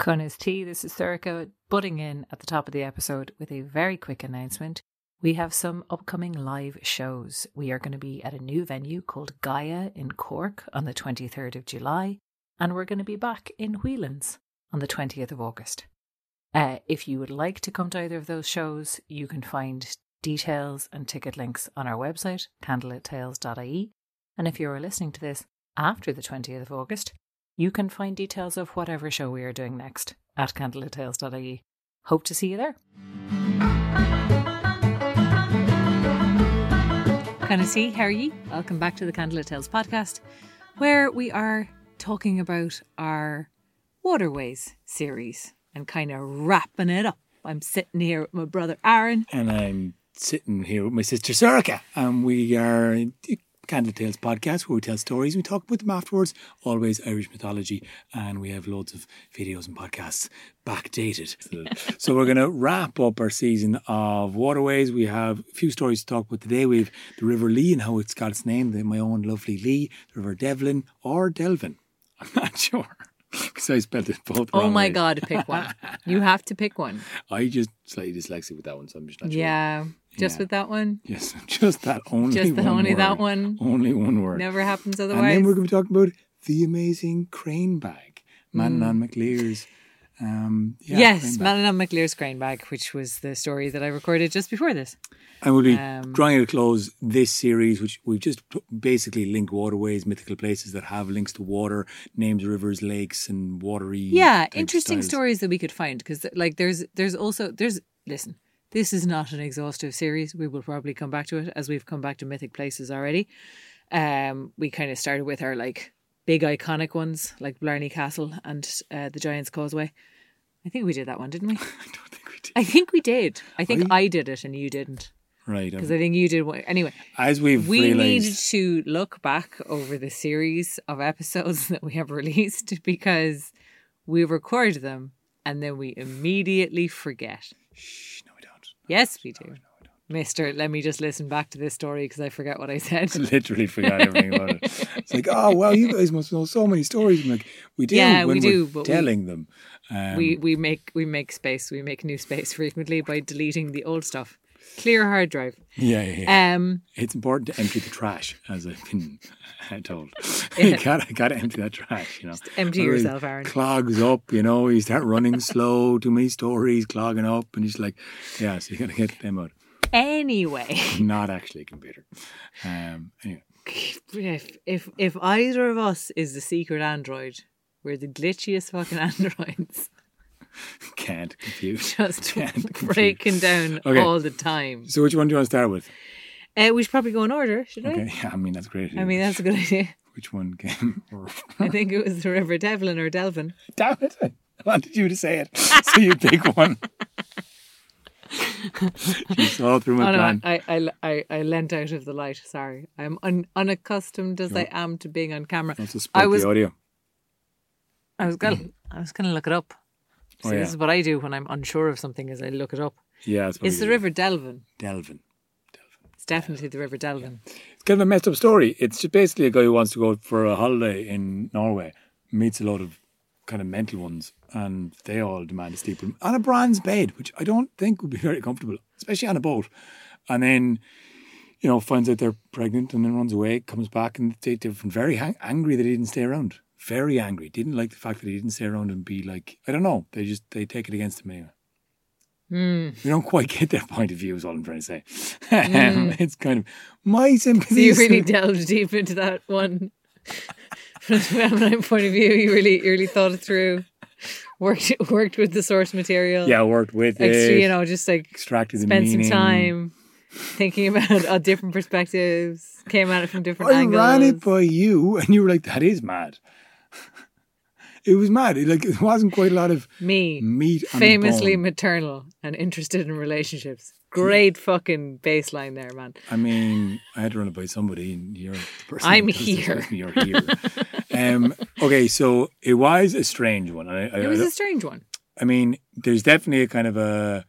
Cunners Tea, this is Sorcha butting in at the top of the episode with a very quick announcement. We have some upcoming live shows. We are going to be at a new venue called Gaia in Cork on the 23rd of July, and we're going to be back in Whelan's on the 20th of August. Uh, if you would like to come to either of those shows, you can find details and ticket links on our website, candlelittales.ie. And if you are listening to this after the 20th of August, you can find details of whatever show we are doing next at candlelittales.ie. Hope to see you there. Can I see? How are you? Welcome back to the Candlelit Tales podcast, where we are talking about our waterways series and kind of wrapping it up. I'm sitting here with my brother Aron. And I'm sitting here with my sister Sorcha, and we are Candle Tales podcast where we tell stories. We talk about them afterwards. Always Irish mythology, and we have loads of videos and podcasts backdated. so we're going to wrap up our season of waterways. We have a few stories to talk about today. We have the River Lee and how it's got its name. The, my own lovely Lee, the River Devlin or Delvin. I'm not sure. Because I spelled it both. Oh my ways. God, pick one. you have to pick one. I just slightly dyslexic with that one, so I'm just not sure. Yeah, just Yeah. with that one. Yes, just that only. Just the, one only that one. Only one word. Never happens otherwise. And then we're going to be talking about the amazing crane bag, Mm. Manannán Mac Lir's. Um, yeah, yes, crane. Manannán Mac Lir's grain bag, which was the story that I recorded just before this. And we'll be Um, drawing to close this series, which we've just basically linked waterways, mythical places that have links to water, names, rivers, lakes, and watery. Yeah, interesting styles. stories that we could find because, like, there's there's also there's listen. This is not an exhaustive series. We will probably come back to it as we've come back to mythic places already. Um, we kind of started with our like big iconic ones like Blarney Castle and uh, the Giant's Causeway. I think we did that one, didn't we? I don't think we did. I think we did. I think I- I did it and you didn't Right. because um, I think you did one. Anyway, as we've we realized, needed to look back over the series of episodes that we have released because we record them and then we immediately forget. Shh, no, we don't. Yes, we do. Mister, let me just listen back to this story because I forget what I said. Literally forgot everything about it. It's like, oh well, you guys must know so many stories. I'm like, we do. Yeah, when we we're do, but we- telling them. Um, we we make we make space, we make new space frequently by deleting the old stuff. Clear hard drive. yeah, yeah, yeah. Um, It's important to empty the trash, as I've been told. Yeah. you gotta gotta empty that trash, you know. empty Otherwise yourself, Aron. Clogs up, you know. You start running slow. Too many stories clogging up, and it's like, yeah. So you gotta get them out. Anyway, Not actually a computer. Um. Anyway, if if if either of us is the secret android, we're the glitchiest fucking androids. can't compute. just Can't compute. breaking down Okay. all the time. So which one do you want to start with? Uh, we should probably go in order, should we? Okay. Yeah. I mean that's great. I mean, that's a good idea. which one came? I think it was the River Devlin or Delvin. Damn it! I wanted you to say it, so you pick one. you saw through my Oh no, plan. I, I, I, I leant out of the light. Sorry, I'm un, unaccustomed as I am to being on camera. I was, the audio. I was gonna, I was gonna look it up. Oh, yeah. this is what I do when I'm unsure of something: is I look it up. Yeah, It's the do. River Delvin. Delvin. It's definitely the River Delvin. It's kind of a messed up story. It's basically a guy who wants to go for a holiday in Norway, meets a lot of kind of mental ones, and they all demand a him on a bronze bed, which I don't think would be very comfortable, especially on a boat. And then, you know, finds out they're pregnant and then runs away, comes back, and they, they're very hang- angry that he didn't stay around. Very angry. Didn't like the fact that he didn't stay around and be like, I don't know. They just, they take it against him anyway. Hmm. We don't quite get their point of view, is all I'm trying to say. Um, it's kind of my sympathy. So you really delved deep into that one from the feminine point of view. You really, you really thought it through. Worked, worked with the source material. yeah, worked with Extra, it, you know, just like extracted the spent meaning. some time thinking about uh, different perspectives. Came at it from different I angles. ran it by you, and you were like, "That is mad." It was mad. It, like it wasn't quite a lot of Me, meat. Famously maternal and interested in relationships. Great fucking baseline there, man. I mean, I had to run it by somebody, and you're the person. I'm that does this here. You're here. um, okay, so it was a strange one. I, I, It was a strange one. I mean, there's definitely a kind of a,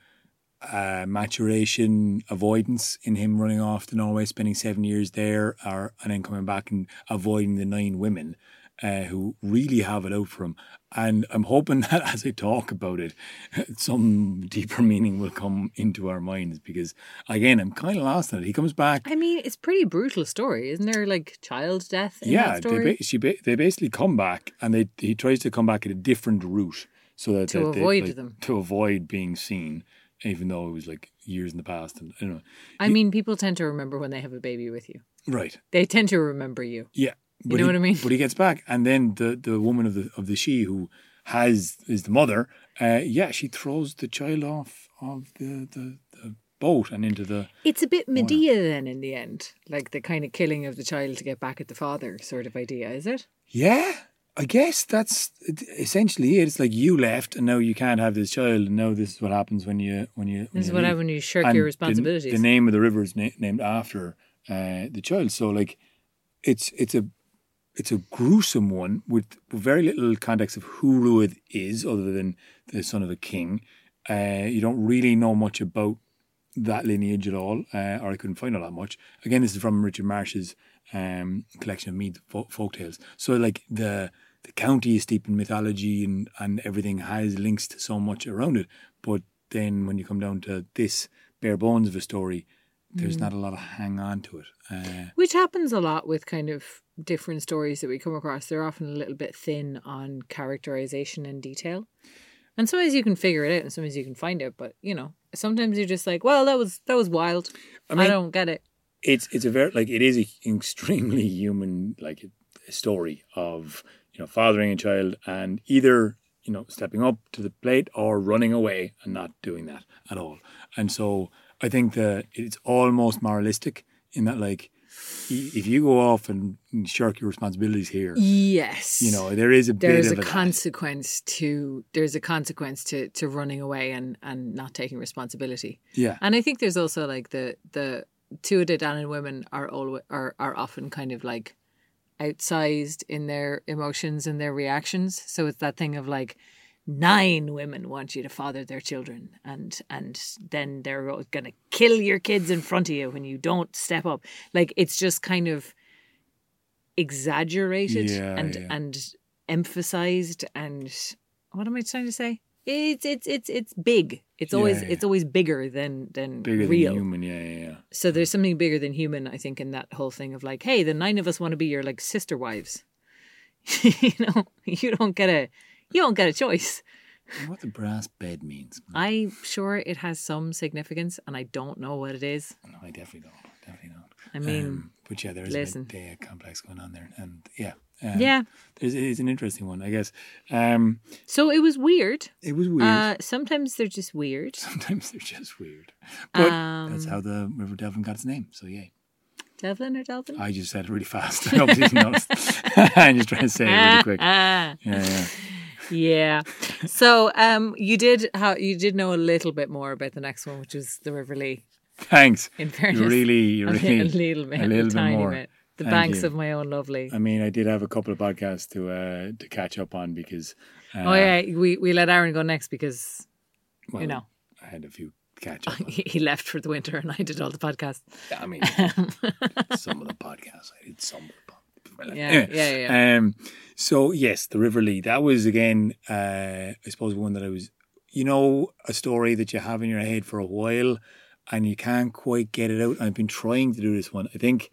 a maturation avoidance in him running off to Norway, spending seven years there, or and then coming back and avoiding the nine women. Uh, who really have it out for him. And I'm hoping that as I talk about it, some deeper meaning will come into our minds because, again, I'm kind of lost on it. He comes back. I mean, it's pretty brutal story, isn't there? Like child death. In yeah, they, ba- she ba- they basically come back and they he tries to come back at a different route so that To that they- avoid like, them. to avoid being seen, even though it was like years in the past. And I don't know, I mean, people tend to remember when they have a baby with you. right? They tend to remember you. Yeah, but know he- what I mean? But he gets back, and then the the woman of the of the she who has is the mother. Uh, yeah, she throws the child off of the the, the boat and into the It's a bit Medea then in the end, like the kind of killing of the child to get back at the father sort of idea, is it? yeah. I guess that's essentially it. It's like you left, and now you can't have this child, and now this is what happens when you when you. when This is what happens when you shirk And your the- responsibilities. The, name of the river is na- named after uh, the child. So like, it's it's a it's a gruesome one with very little context of who Ruth is, other than the son of a king. Uh, you don't really know much about that lineage at all, uh, or I couldn't find all that much. Again, this is from Richard Marsh's um, collection of Meath folk, folk tales. So like the the county is steeped in mythology and and everything has links to so much around it. But then when you come down to this bare bones of a story, there's not a lot of hang on to it. Uh, Which happens a lot with kind of different stories that we come across. They're often a little bit thin on characterization and detail. And sometimes you can figure it out and sometimes you can find it, but you know, sometimes you're just like, Well, that was that was wild. I, mean- don't get it. it's it's a very like it is a extremely human like a story of you know fathering a child and either you know stepping up to the plate or running away and not doing that at all and so i think that it's almost moralistic in that like if you go off and shirk your responsibilities here Yes. you know there is a there's bit a of a consequence to there's a consequence to to running away and and not taking responsibility. yeah And I think there's also like the the two Danan women are always are are often kind of like outsized in their emotions and their reactions. So it's that thing of like nine women want you to father their children and and then they're going to kill your kids in front of you when you don't step up. Like it's just kind of exaggerated Yeah, and yeah. and emphasized and what am I trying to say? It's it's it's it's big. It's always Yeah, it's always bigger than than bigger real. than human yeah yeah yeah So there's something bigger than human, I think, in that whole thing of like, hey, the nine of us want to be your like sister wives. you know, you don't get a you don't get a choice. What the brass bed means I'm sure it has some significance, and I don't know what it is. no i definitely don't definitely don't I mean, Um, but yeah, there is listen. a bit uh, complex going on there, and yeah, um, yeah. there's, it's an interesting one, I guess. Um, So it was weird. it was weird. Uh, sometimes they're just weird. Sometimes they're just weird, but Um, that's how the River Delvin got its name. So yeah, Devlin or Delvin? I just said it really fast. I didn't notice. I'm just trying to say it really quick. Ah, Yeah, yeah. Yeah. So um, you did how you did know a little bit more about the next one, which was the River Lee. Thanks. In You fairness, really, you a, really, a little bit, a little bit tiny more. bit. The Thank banks you. of my own lovely. I mean, I did have a couple of podcasts to uh, to catch up on because. Uh, oh yeah, we we let Aron go next because well, you know I had a few catch up. he he left for the winter and I did all the podcasts. I mean, some of the podcasts I did some of the podcasts. Yeah, Anyway, yeah, yeah. Um, so yes, the River Lee. That was again, uh, I suppose, one that I was. You know, a story that you have in your head for a while, and you can't quite get it out. I've been trying to do this one. I think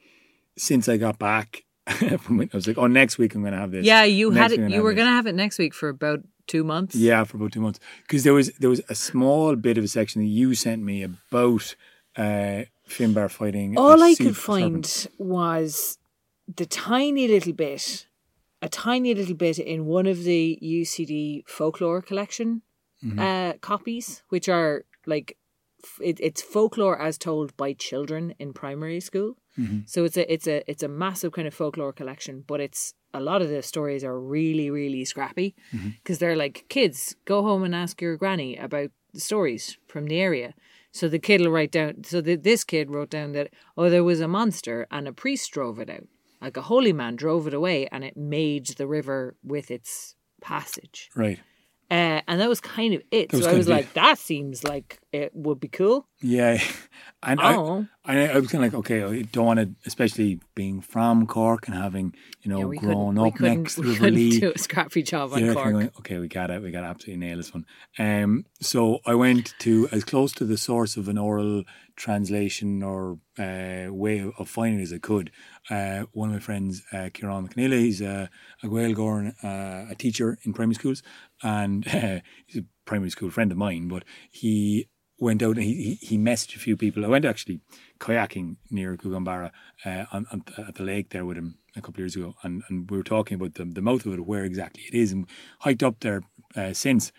since I got back from it, I was like, oh, next week I'm going to have this. Yeah, you Next had it. You were gonna have it next week for about two months. Yeah, for about two months. Because there was there was a small bit of a section that you sent me about uh, Finbar fighting. All I sea could serpent. find was the tiny little bit, a tiny little bit in one of the UCD folklore collection Mm-hmm. uh, copies, which are like it, it's folklore as told by children in primary school. Mm-hmm. So it's a it's a it's a massive kind of folklore collection, but it's a lot of the stories are really really scrappy Mm-hmm. because they're like kids go home and ask your granny about the stories from the area. So the kid will write down. So the, this kid wrote down that oh there was a monster and a priest drove it out, like a holy man drove it away and it made the river with its passage. Right. Uh, and that was kind of it. That was so I was of it. like, that seems like it would be cool. Yeah, and Oh. I, I, I was kind of like, okay, I don't want to, especially being from Cork and having, you know, Yeah, grown up next to River Lee. do a scrappy job on You're Cork. kind of going, okay, we got it. We got to absolutely nail this one. Um, so I went to as close to the source of an oral translation or uh, way of, of finding it as I could. Uh, one of my friends, uh, Kieran McNeely, he's a, a Gaeilgeoir, uh, a teacher in primary schools, and uh, he's a primary school friend of mine. But he went out and he, he, he messaged a few people. I went actually kayaking near Gougane Barra uh, on, on, at the lake there with him a couple of years ago, and, and we were talking about the, the mouth of it, where exactly it is, and hiked up there uh, since.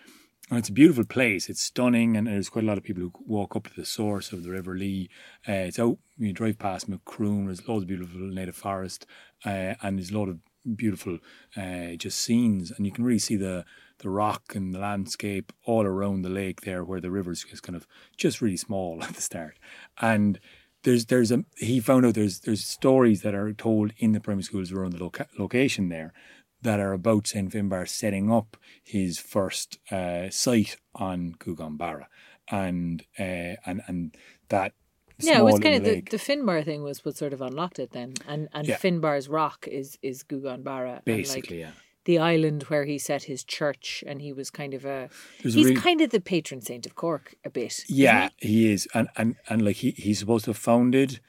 And it's a beautiful place. It's stunning, and there's quite a lot of people who walk up to the source of the River Lee. Uh, it's out. You drive past Macroom. There's loads of beautiful native forest, uh, and there's a lot of beautiful uh, just scenes, and you can really see the the rock and the landscape all around the lake there, where the river is kind of just really small at the start, and there's there's a he found out there's there's stories that are told in the primary schools around the loca- location there that are about St. Finbar setting up his first uh, site on Gougane Barra. And uh, and and that Yeah, it was kind of the, the Finbar thing was what sort of unlocked it then, and and Yeah. Finbar's rock is is Gougane Barra, and, basically, like yeah. the island where he set his church, and he was kind of a There's a he's really- kind of the patron saint of Cork a bit. Yeah, he is, and and and like he he's supposed to have founded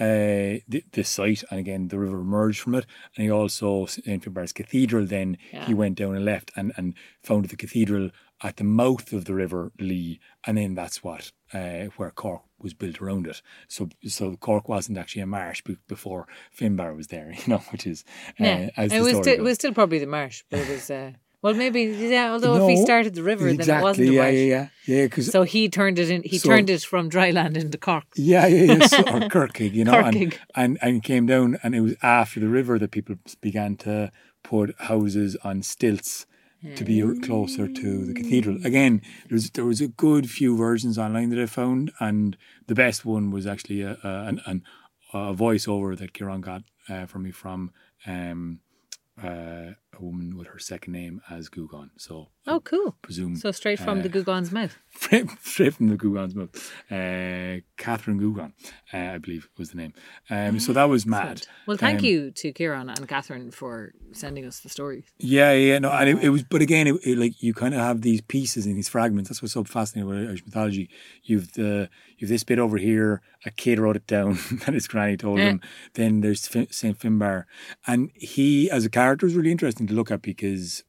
uh the, the site, and again the river emerged from it, and he also St Finbar's Cathedral. Then Yeah. he went down and left, and and founded the cathedral at the mouth of the River Lee, and then that's what uh where Cork was built around it. So so Cork wasn't actually a marsh be- before Finbar was there, you know, which is uh. Yeah, as it was still, it was still probably the marsh, but it was uh, well maybe yeah. Although if he started the river, then it wasn't the yeah, marsh. yeah, yeah, yeah, So he turned it in. He So- turned it from dry land into Cork. Yeah, yeah, yeah. So, or Corcaigh, you know, Corcaigh. and, and and came down, and it was after the river that people began to put houses on stilts to be closer to the cathedral. Again, there was there was a good few versions online that I found, and the best one was actually a, a an, an a voiceover that Kieran got uh, from me from um, uh, woman with her second name as Gugon. So Oh, cool. presume So straight from uh, the Gugon's mouth. straight, from the Gugon's mouth. Uh, Catherine Gugon, uh, I believe was the name. Um, so that was mad. Well, thank Um, you to Kieran and Catherine for sending us the stories. Yeah, yeah, no, and it, it was, but again, it, it, like you kind of have these pieces and these fragments. That's what's so fascinating about Irish mythology. You've the you've this bit over here. A kid wrote it down that his granny told Yeah. him. Then there's Saint Finbar, and he as a character is really interesting to look at because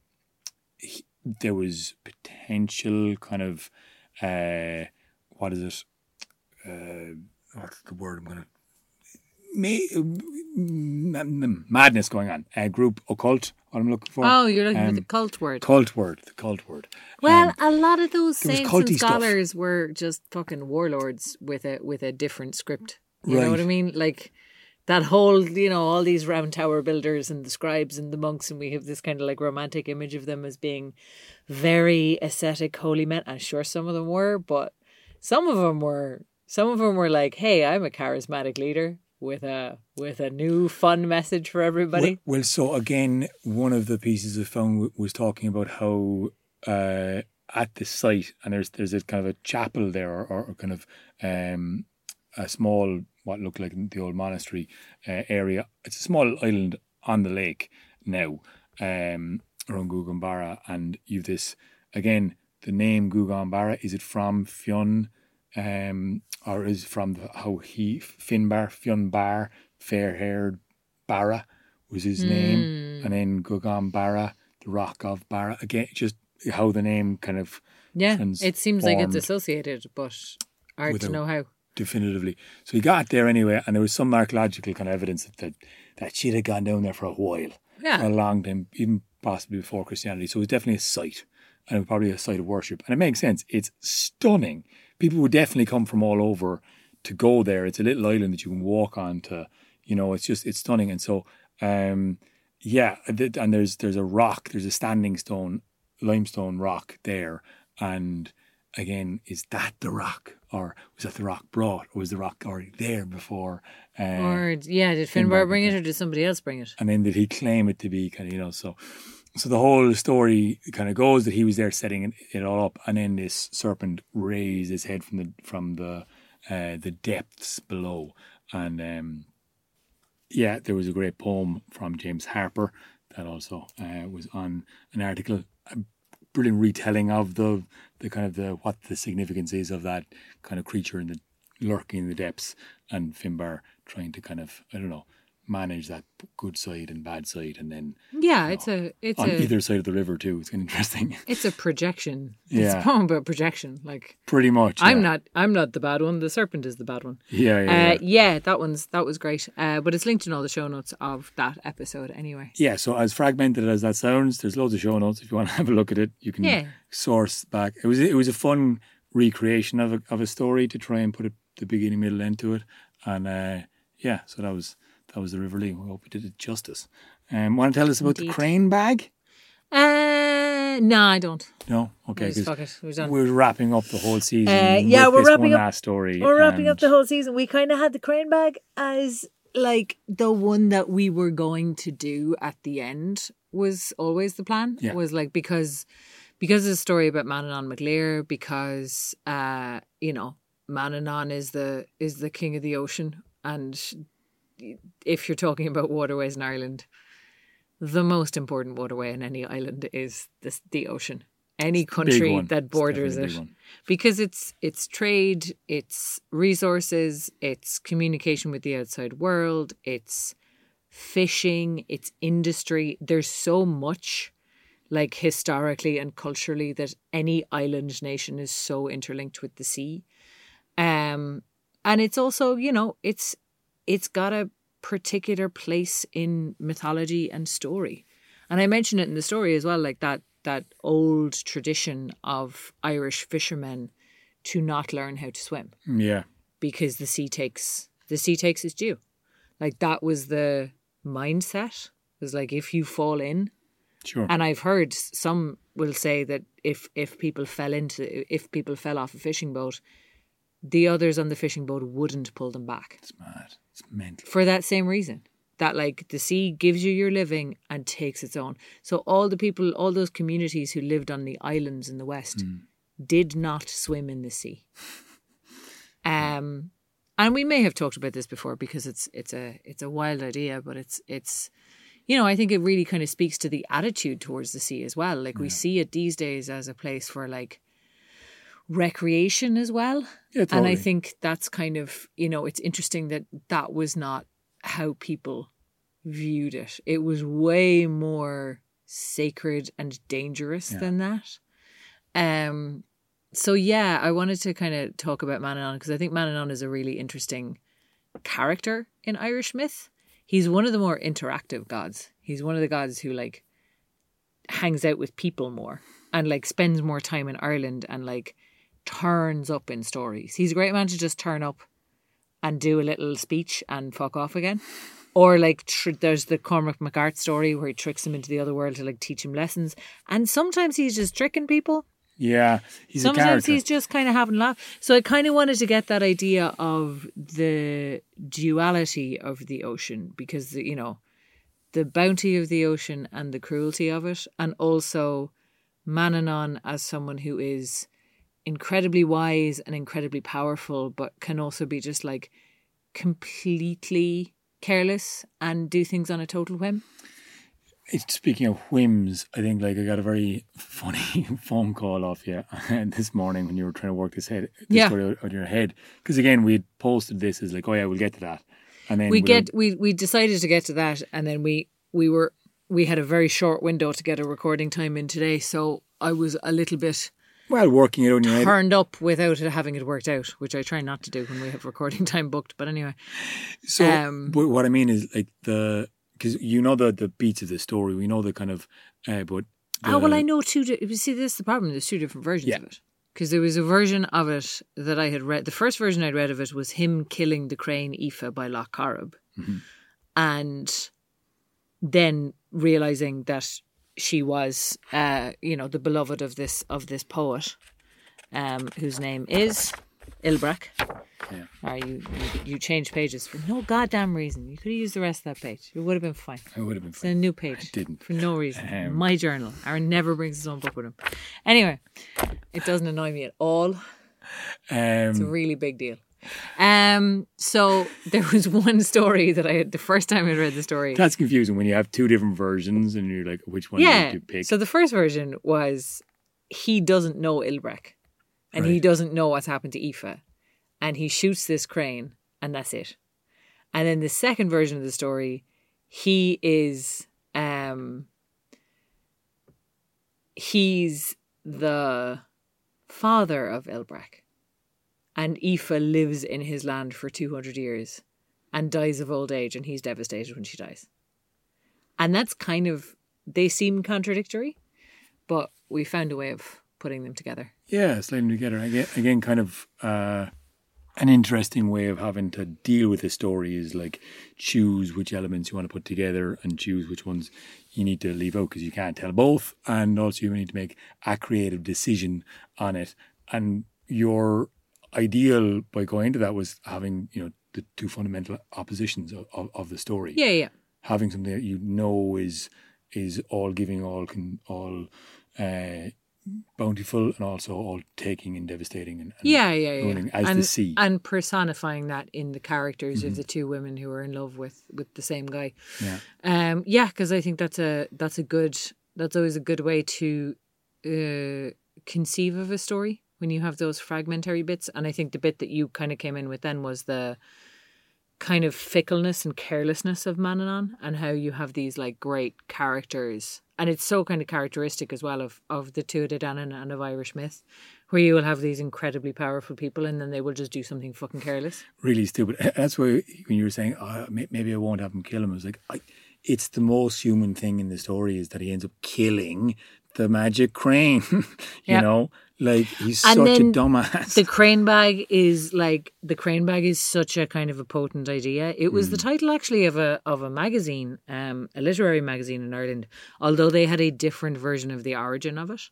he, there was potential kind of uh, what is it? Uh, what's the word I'm gonna may, mm, madness going on. A group occult. What I'm looking for. Oh, you're looking for Um, the cult word. Cult word, the cult word. Well, Um, a lot of those saints and stuff. scholars were just fucking warlords with a with a different script. You know what I mean? Like that whole, you know, all these round tower builders and the scribes and the monks, and we have this kind of like romantic image of them as being very ascetic, holy men. I'm sure some of them were, but some of them were. Some of them were like, "Hey, I'm a charismatic leader with a with a new fun message for everybody." well, well, so again, one of the pieces of w- was talking about how uh, at the site, and there's there's a kind of a chapel there, or, or kind of um, a small what looked like the old monastery uh, area. It's a small island on the lake now, um, around Gougane Barra, and you've this again. The name Gougane Barra is it from Fionn, um, or is it from the, how he Finbar Fionn fair haired Barra was his name, and then Gugambara, the Rock of Barra. Again, just how the name kind of yeah, it seems like it's associated, but hard to know how. Definitively. So he got there anyway, and there was some archaeological kind of evidence that that, that she'd had gone down there for a while, Yeah. for a long time, even possibly before Christianity. So it was definitely a site, and probably a site of worship, and it makes sense. It's stunning. People would definitely come from all over to go there. It's a little island that you can walk on to, you know, it's just it's stunning. And so, um, yeah, and there's there's a rock, there's a standing stone, limestone rock there, and again, is that the rock, or was that the rock brought, or was the rock already there before? Uh, Or yeah, did Finbar bring it, or did somebody else bring it? and then did he claim it to be kind of you know so so the whole story kind of goes that he was there setting it, all up, and then this serpent raised his head from the from the uh, the depths below, and um, yeah, there was a great poem from James Harper that also uh, was on an article, brilliant retelling of the the kind of the what the significance is of that kind of creature in the lurking in the depths, and Finbar trying to kind of I don't know manage that good side and bad side, and then Yeah, it's a it's on a either side of the river too. It's kind of interesting. it's a projection. Yeah. It's a poem about projection. Like Pretty much. I'm yeah. not I'm not the bad one. The serpent is the bad one. Yeah, yeah, Uh, yeah, that one's that was great. Uh, but it's linked in all the show notes of that episode anyway. Yeah, so as fragmented as that sounds, there's loads of show notes. If you want to have a look at it, you can Yeah. source back. It was it was a fun recreation of a of a story to try and put a, the beginning, middle, end to it, and uh, yeah, so that was that was the River Lee. We hope we did it justice. Um, want to tell us about Indeed. the crane bag? Uh, no, I don't. No, okay, Just fuck it. We're done. we're wrapping up the whole season. Uh, yeah, we're wrapping up- last story. We're wrapping up the whole season. We kind of had the crane bag as like the one that we were going to do at the end was always the plan. Yeah. Was like because because of the story about Manannán Mac Lir, because uh, you know, Manannán is the is the king of the ocean and if you're talking about waterways in Ireland, the most important waterway in any island is this, the ocean. Any country that borders it because it's it's trade, it's resources, it's communication with the outside world, it's fishing, it's industry. There's so much like historically and culturally that any island nation is so interlinked with the sea. Um and it's also, you know, it's it's got a particular place in mythology and story. And I mention it in the story as well, like that that old tradition of Irish fishermen to not learn how to swim Yeah, because the sea takes the sea takes its due. Like that was the mindset. It was like if you fall in, sure. and I've heard some will say that if if people fell into if people fell off a fishing boat, the others on the fishing boat wouldn't pull them back. It's mad. It's mental. for that same reason that like the sea gives you your living and takes its own. So all the people all those communities who lived on the islands in the west did not swim in the sea. Um and we may have talked about this before because it's it's a it's a wild idea but it's it's you know i think it really kind of speaks to the attitude towards the sea as well. Like we see it these days as a place for like recreation as well Yeah, and I think that's kind of, you know, it's interesting that that was not how people viewed it. It was way more sacred and dangerous than that. Um, so yeah, I wanted to kind of talk about Manannán because I think Manannán is a really interesting character in Irish myth. He's one of the more interactive gods. He's one of the gods who like hangs out with people more and like spends more time in Ireland and like turns up in stories. He's a great man to just turn up and do a little speech and fuck off again. Or like tr- there's the Cormac mac Airt story where he tricks him into the other world to like teach him lessons. And sometimes he's just tricking people. Yeah, he's a Sometimes he's just kind of having a laugh. So I kind of wanted to get that idea of the duality of the ocean because the, you know the bounty of the ocean and the cruelty of it, and also Manannán as someone who is incredibly wise and incredibly powerful, but can also be just like completely careless and do things on a total whim. Speaking of whims, I think like I got a very funny phone call off you uh, this morning when you were trying to work this head, this Yeah. story out, your head. Because again, we had posted this as like, oh yeah, we'll get to that, and then we we'll- get we we decided to get to that and then we we were we had a very short window to get a recording time in today so i was a little bit well working it in your head. turned up without it having it worked out which i try not to do when we have recording time booked but anyway So, um, what I mean is like the because you know the the beats of the story, we know the kind of, uh, but oh well i know two di- you see this is the problem there's two different versions Yeah. of it because there was a version of it that i had read the first version i'd read of it was him killing the crane Aoife by loch Corrib Mm-hmm. and then realizing that she was uh you know the beloved of this of this poet um whose name is Ilbrec Yeah. Or you, you you change pages for no goddamn reason. You could have used the rest of that page. It would have been fine. It would have been It's a fine. new page. didn't. For no reason. Um, My journal. Aron never brings his own book with him. Anyway, it doesn't annoy me at all. It's a Um, really big deal. Um, so there was one story that I had the first time I read the story. that's confusing when you have two different versions and you're like, which one yeah. do you pick? So the first version was he doesn't know Ilbrec and he doesn't know what's happened to Aoife. And he shoots this crane and that's it. And then the second version of the story, he is um he's the father of Ilbrec. And Aoife lives in his land for 200 years and dies of old age, and he's devastated when she dies. And that's kind of, they seem contradictory, but we found a way of putting them together. Yeah, sliding together again. Again, kind of uh, an interesting way of having to deal with a story is like choose which elements you want to put together and choose which ones you need to leave out because you can't tell both, and also you need to make a creative decision on it. And your ideal by going into that was having you know the two fundamental oppositions of, of, of the story Yeah, yeah. having something that you know is is all giving, all can, all uh, bountiful, and also all taking and devastating and, and Yeah, yeah, yeah. as and, the sea. And personifying that in the characters Mm-hmm. of the two women who are in love with with the same guy. yeah, Um, yeah, because I think that's a that's a good that's always a good way to uh, conceive of a story when you have those fragmentary bits. And I think the bit that you kind of came in with then was the kind of fickleness and carelessness of Manannán and how you have these like great characters. And it's so kind of characteristic as well of, of the Tuatha Dé Danann and of Irish myth, where you will have these incredibly powerful people and then they will just do something fucking careless. really stupid. That's why when you were saying, oh, maybe I won't have him kill him, I was like, I, it's the most human thing in the story is that he ends up killing the magic crane. you Yeah. know, like he's And such a dumbass. the crane bag is like the crane bag is such a kind of a potent idea. It was the title actually of a of a magazine, um, a literary magazine in Ireland, although they had a different version of the origin of it,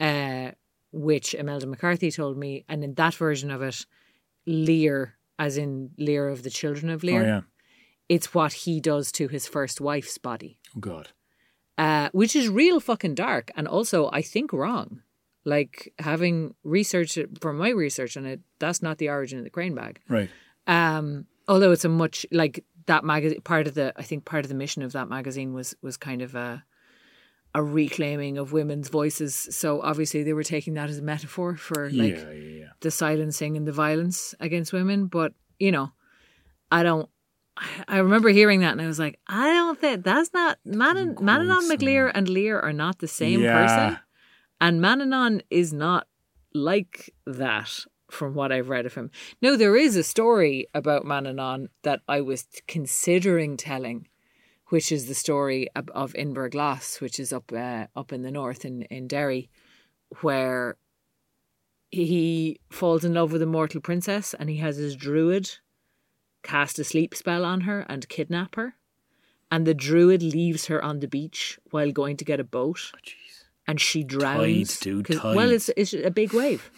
uh, which Imelda McCarthy told me, and in that version of it, Lir, as in Lir of the Children of oh Lear, yeah. it's what he does to his first wife's body Oh god. Uh, which is real fucking dark and also I think wrong. Like having researched it from my research on it, that's not the origin of the crane bag. Right. Um, although it's a much like that magazine. Part of the I think part of the mission of that magazine was was kind of a a reclaiming of women's voices. So obviously they were taking that as a metaphor for like yeah, yeah, yeah. the silencing and the violence against women. But you know, I don't. I remember hearing that and I was like, I don't think that's not Manon, Manannán. McLear and Lir are not the same Yeah. person, and Manannán is not like that from what I've read of him. No, there is a story about Manannán that I was considering telling, which is the story of, of Inver Glass, which is up uh, up in the north in in Derry, where he falls in love with a mortal princess and he has his druid cast a sleep spell on her and kidnap her. And the druid leaves her on the beach while going to get a boat Oh, and she drowns. Tides, dude, Well, it's, it's a big wave.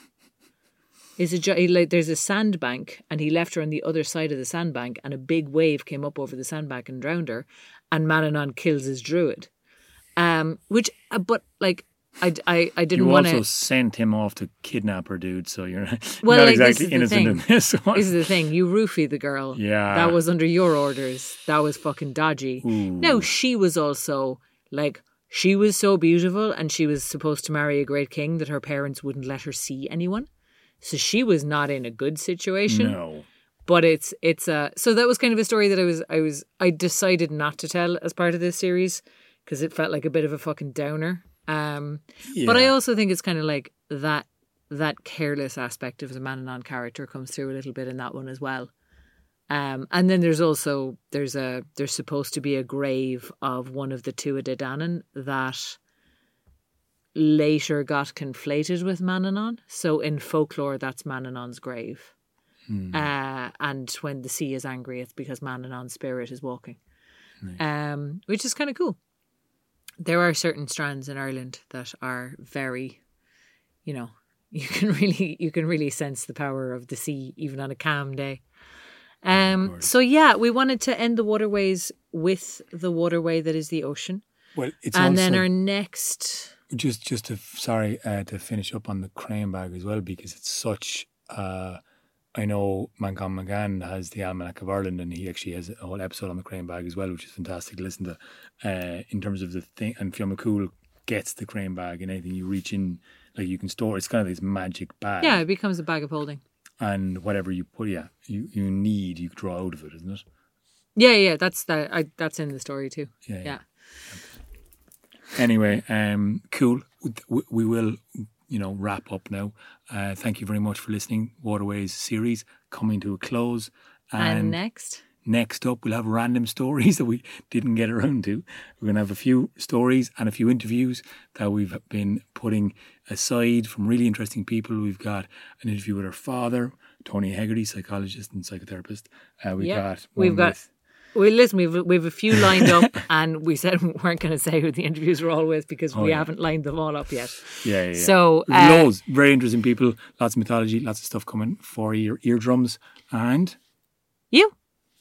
It's a like there's a sandbank and he left her on the other side of the sandbank and a big wave came up over the sandbank and drowned her and Manannán kills his druid. Um, which, uh, but like, I, I, I didn't You want also to. sent him off to kidnap her, dude. So you're Well, not like, exactly innocent in this one. This is the thing. You roofie the girl. Yeah. That was under your orders. That was fucking dodgy. Ooh. No, she was also like she was so beautiful and she was supposed to marry a great king that her parents wouldn't let her see anyone. So she was not in a good situation. no. But it's it's a so that was kind of a story that I was I was I decided not to tell as part of this series because it felt like a bit of a fucking downer. Um but I also think it's kind of like that that careless aspect of the Manannán character comes through a little bit in that one as well. Um, and then there's also there's a there's supposed to be a grave of one of the Dé Danann that later got conflated with Manannán. So in folklore, that's Manannán's grave. Hmm. Uh, and when the sea is angry, it's because Manannán's spirit is walking, um, which is kind of cool. There are certain strands in Ireland that are very, you know, you can really you can really sense the power of the sea even on a calm day. Um, so yeah, we wanted to end the waterways with the waterway that is the ocean, Well, it's and also then our next. just just to sorry uh, to finish up on the crane bag as well because it's such. Uh, I know Manchán Magan has the Almanac of Ireland and he actually has a whole episode on the crane bag as well, which is fantastic to listen to. Uh, in terms of the thing, and Fionn McCool gets the crane bag and anything you reach in, like you can store. It's kind of this magic bag. Yeah, it becomes a bag of holding. and whatever you put, yeah, you, you need, you draw out of it, isn't it? Yeah, yeah, that's that. I, that's in the story too. Yeah, Yeah. Anyway, um, cool. We will, you know, wrap up now. Uh, thank you very much for listening. Waterways series coming to a close, And, and, next, next up we'll have random stories that we didn't get around to. We're going to have a few stories and a few interviews that we've been putting aside from really interesting people. We've got an interview with our father, Tony Hegarty, psychologist and psychotherapist. Uh, we've Yeah, got we've got- with- well, listen, we've we've a few lined up, and we said we weren't going to say who the interviews were all with because we Oh, yeah. haven't lined them all up yet. yeah, yeah, yeah. So, uh, loads, very interesting people, lots of mythology, lots of stuff coming for your eardrums, and you